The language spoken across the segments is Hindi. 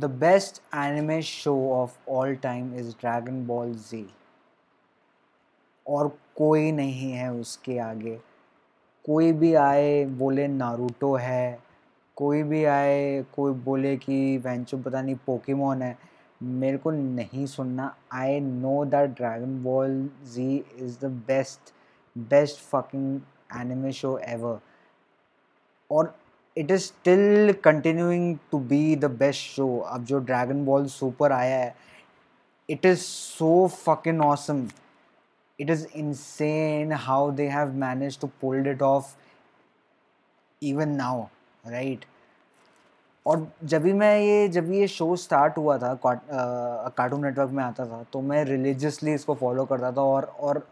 the best anime show of all time is Dragon Ball Z. और कोई नहीं है उसके आगे। कोई भी आए बोले नारूटो है, कोई भी आए कोई बोले कि वेंचो पता नहीं पोकेमोन है, मेरे को नहीं सुनना। I know that Dragon Ball Z is the best best fucking anime show ever और it is still continuing to be the best show अब जो ड्रैगन बॉल सुपर आया है it is so fucking awesome it is insane how they have manage to pull it off even now right और जब भी मैं ये, जब ये शो स्टार्ट हुआ था कार्टून नेटवर्क में आता था तो मैं रिलीजियसली इसको फॉलो करता था और और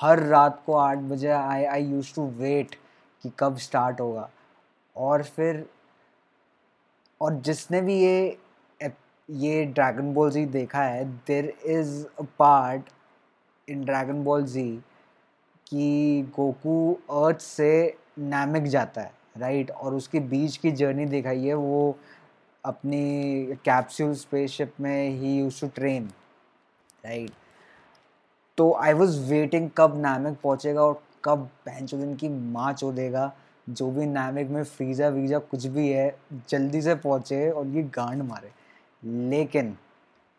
हर रात को आठ बजे I I use to wait कि कब स्टार्ट होगा। और फिर, और जिसने भी ये ये ड्रैगन बॉल जी देखा है there is a part in Dragon Ball Z कि गोकू अर्थ से नैमिक जाता है राइट और उसके बीच की जर्नी दिखाई है, वो अपनी कैप्सूल स्पेसशिप में ही यूज़ टू ट्रेन राइट तो आई वॉज़ वेटिंग कब नैमिक पहुँचेगा और कब दिन की माँ चोदेगा। जो भी नैमिक में फ्रीज़ा वीज़ा कुछ भी है, जल्दी से पहुँचे और ये गांड मारे। लेकिन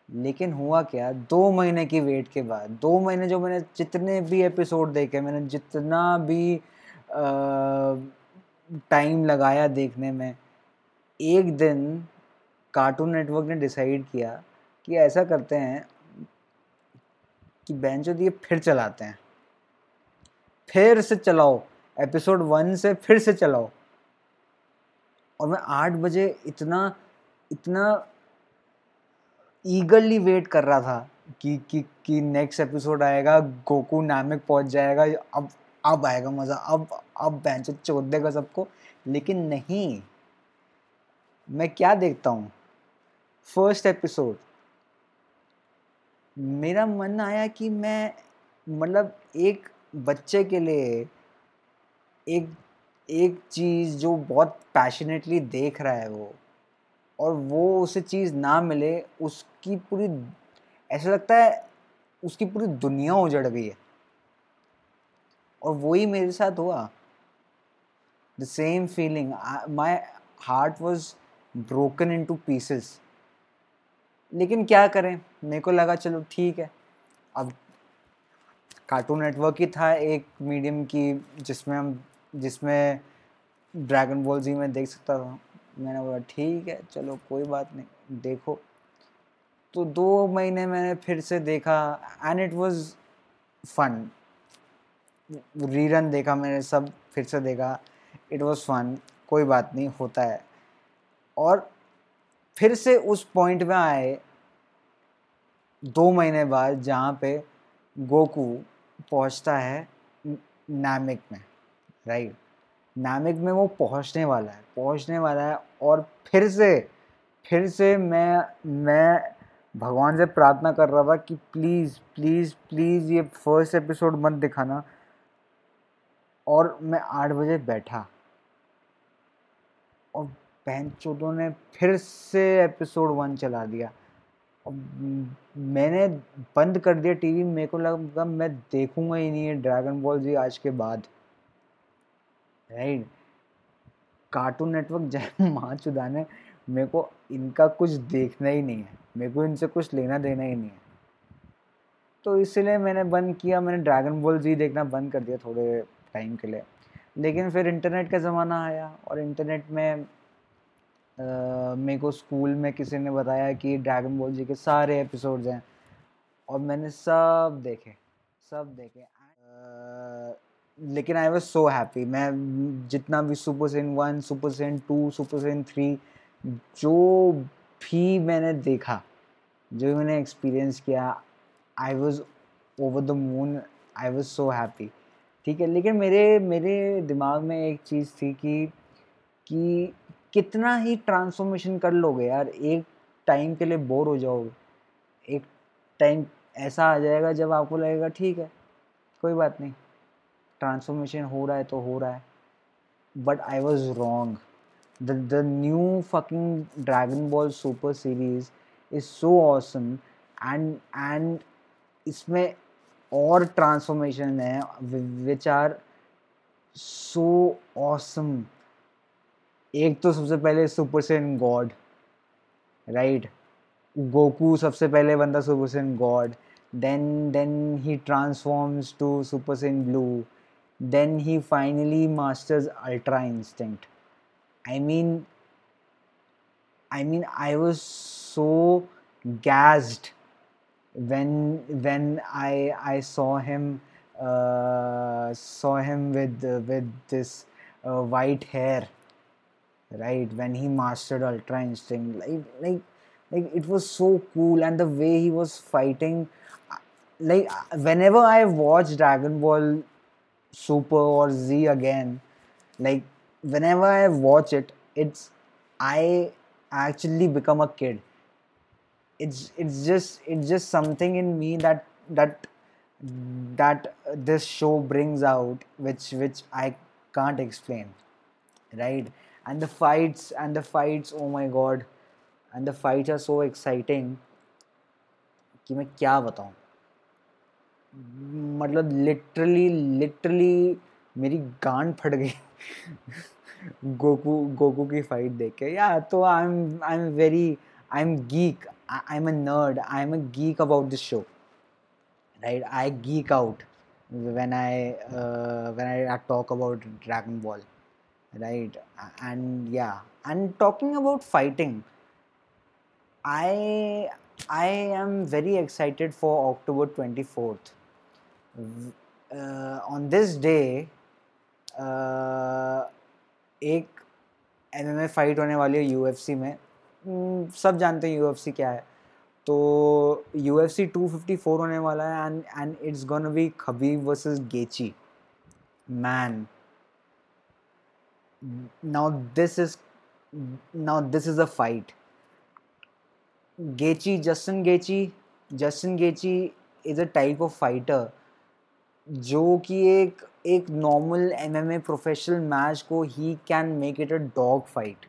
लेकिन हुआ क्या? दो महीने की वेट के बाद, दो महीने जो मैंने जितने भी एपिसोड देखे, मैंने जितना भी टाइम लगाया देखने में, एक दिन कार्टून नेटवर्क ने डिसाइड किया कि ऐसा करते हैं कि बेंच ये फिर चलाते हैं। फिर से चलाओ। एपिसोड वन से फिर से चलाओ। और मैं आठ बजे इतना इतना ईगरली वेट कर रहा था कि कि कि नेक्स्ट एपिसोड आएगा, गोकू नामिक पहुँच जाएगा, अब अब आएगा मज़ा, अब अब बेंच चोट देगा सबको। लेकिन नहीं, मैं क्या देखता हूँ? फ़र्स्ट एपिसोड मेरा मन आया कि मैं मतलब एक बच्चे के लिए एक एक चीज़ जो बहुत पैशनेटली देख रहा है वो और वो उसे चीज़ ना मिले, उसकी पूरी, ऐसा लगता है उसकी पूरी दुनिया उजड़ गई है। और वही मेरे साथ हुआ। The same feeling my heart was broken into pieces लेकिन क्या करें? मेरे को लगा, चलो ठीक है। अब कार्टून नेटवर्क ही था एक मीडियम की जिसमें हम जिसमें ड्रैगन बॉल जी मैं देख सकता था। मैंने बोला, ठीक है, चलो, कोई बात नहीं, देखो। तो दो महीने मैंने फिर से देखा and it was fun rerun देखा मैंने, सब फिर से देखा। इट वाज फन कोई बात नहीं, होता है। और फिर से उस पॉइंट में आए, दो महीने बाद जहाँ पे गोकू पहुँचता है नामिक में। राइट। नामिक में वो पहुँचने वाला है, पहुँचने वाला है और फिर से फिर से मैं मैं भगवान से प्रार्थना कर रहा था कि प्लीज़ प्लीज़ प्लीज़ ये फ़र्स्ट एपिसोड मत दिखाना। और मैं आठ बजे बैठा। और बहन चोटों ने फिर से एपिसोड वन चला दिया। और मैंने बंद कर दिया टीवी मेरे को लगा मैं देखूँगा ही नहीं है ड्रैगन बॉल जी आज के बाद। राइट? कार्टून नेटवर्क जय माँ चुदाने, मेरे को इनका कुछ देखना ही नहीं है। मेरे को इनसे कुछ लेना देना ही नहीं है। तो इसलिए मैंने बंद किया, मैंने ड्रैगन बॉल जी देखना बंद कर दिया थोड़े टाइम के लिए। लेकिन फिर इंटरनेट का ज़माना आया और इंटरनेट में मेरे को स्कूल में किसी ने बताया कि ड्रैगन बॉल जी के सारे एपिसोड्स हैं। और मैंने सब देखे सब देखे। लेकिन आई वॉज़ सो हैप्पी मैं जितना भी Super Saiyan one Super Saiyan two Super Saiyan three जो भी मैंने देखा, जो भी मैंने एक्सपीरियंस किया I was over the moon I was so happy ठीक है, लेकिन मेरे मेरे दिमाग में एक चीज़ थी कि कि कितना ही ट्रांसफॉर्मेशन कर लोगे यार, एक टाइम के लिए बोर हो जाओगे। एक टाइम ऐसा आ जाएगा जब आपको लगेगा, ठीक है, कोई बात नहीं। ट्रांसफॉर्मेशन हो रहा है तो हो रहा है। But I was wrong the the new fucking Dragon Ball Super series is so awesome and and इसमें और ट्रांसफॉर्मेशन है विच आर सो ऑसम एक तो सबसे पहले Super Saiyan God right Goku सबसे पहले बनता Super Saiyan God then then he transforms to Super Saiyan Blue then he finally masters ultra instinct. I mean i mean i was so gassed when when i i saw him uh, saw him with uh, with this uh, white hair right? When he mastered ultra instinct. Like like like it was so cool. And the way he was fighting like whenever I watch Dragon Ball Super or Z again, like whenever I watch it, it's I actually become a kid. It's it's just it's just something in me that that that this show brings out which which I can't explain. Right? And the fights and the fights, oh my god. And the fights are so exciting कि मैं क्या बताऊँ मतलब लिटरली लिटरली मेरी गांड फट गई। गोकू गोकू की फाइट देख के। या तो I am I am very I am geek I am a nerd I am a geek about this show right I geek out when I when I talk about Dragon Ball right and yeah and talking about fighting I I am very excited for October twenty fourth uh, on this day uh, एक एम एम ए फाइट होने वाली है यू एफ़ सी में। सब जानते हैं यू एफ़ सी क्या है। तो U F C two fifty four होने वाला है and and it's gonna be Khabib versus Gaethje man now this is now this is a fight Gaethje Justin Gaethje Justin Gaethje is a type of fighter जो कि एक एक नॉर्मल एमएमए प्रोफेशनल मैच को he can make it a dog fight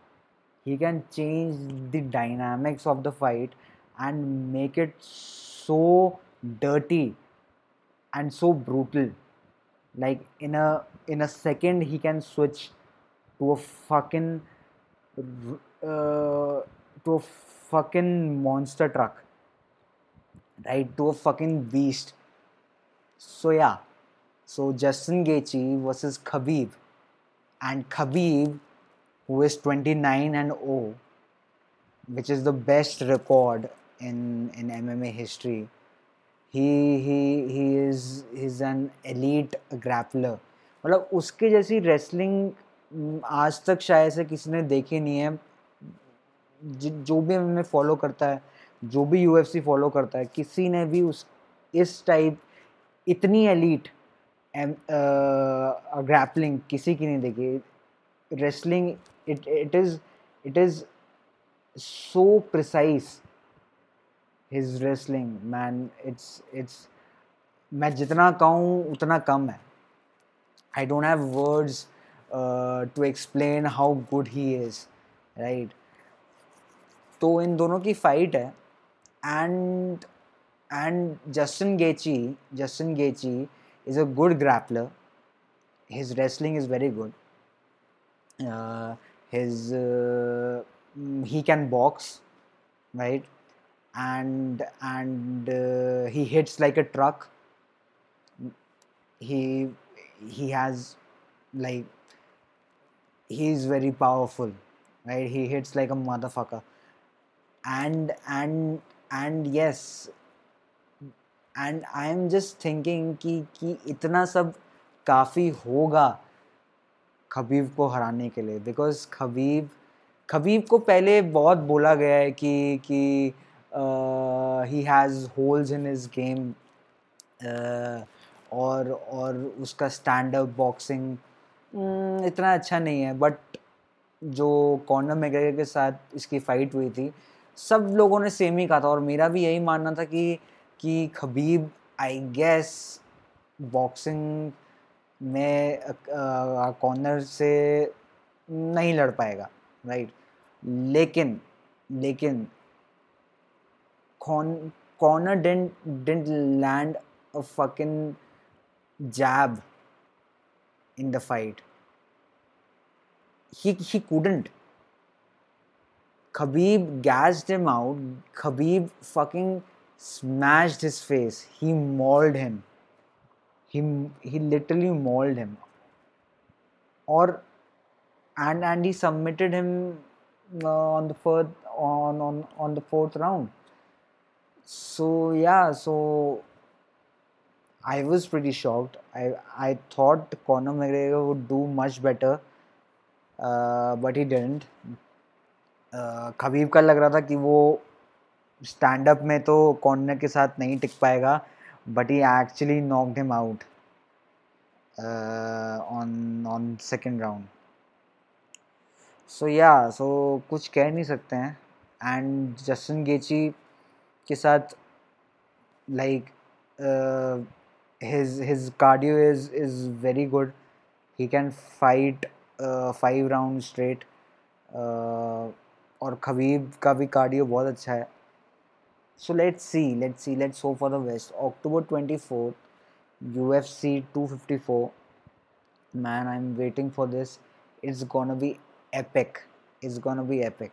he can change the dynamics of the fight and make it so dirty and so brutal like in a in a second he can switch to a fucking to a fucking monster truck right to a fucking beast so yeah so Justin Gaethje versus Khabib, and Khabib, who is 29 and 0, which is the best record in in MMA history. He he he is he's an elite grappler. मतलब उसके जैसी रेसलिंग आज तक शायद से किसी ने देखी नहीं है जो भी हमें फॉलो करता है जो भी यूएफसी फॉलो करता है किसी ने भी उस इस टाइप इतनी एलिट ग्रैपलिंग किसी की नहीं देखी। Wrestling it it is it is so precise his wrestling man it's it's मैं जितना कहूँ, उतना कम है। I don't have words to explain how good he is right तो इन दोनों की फाइट है। And and Justin Gaethje Justin Gaethje is a good grappler. His wrestling is very good. Uh, his uh, he can box, right? And and uh, he hits like a truck. He he has like he is very powerful, right? He hits like a motherfucker. And and and yes, and I am just thinking कि कि इतना सब काफ़ी होगा खबीब को हराने के लिए। बिकॉज़ खबीब खबीब को पहले बहुत बोला गया है कि कि he has holes in his game और और उसका स्टैंड अप बॉक्सिंग इतना अच्छा नहीं है। बट जो कॉर्नर मैगरेगर के साथ इसकी फ़ाइट हुई थी, सब लोगों ने सेम ही कहा था। और मेरा भी यही मानना था कि कि खबीब आई गैस बॉक्सिंग में कॉर्नर से नहीं लड़ पाएगा राइट लेकिन लेकिन Conor didn't didn't land fucking jab in the fight he couldn't Khabib gassed him out Khabib fucking smashed his face. He mauled him. He he literally mauled him. Or and and he submitted him uh, on the fourth on on on the fourth round so yeah, so I was pretty shocked. I I thought Conor McGregor would do much better, uh, but he didn't. Uh, Khabib का लग रहा था कि वो स्टैंड अप में तो कॉर्नर के साथ नहीं टिक पाएगा but he actually knocked him out on on second round so yeah so कुछ कह नहीं सकते हैं एंड जस्टिन गेची के साथ like cardio is is very good. He can fight uh, five rounds straight uh, और खबीब का भी कार्डियो बहुत अच्छा है। So let's see, let's see, let's hope for the best. October 24th, UFC 254. Man, I'm waiting for this. It's gonna be epic. It's gonna be epic.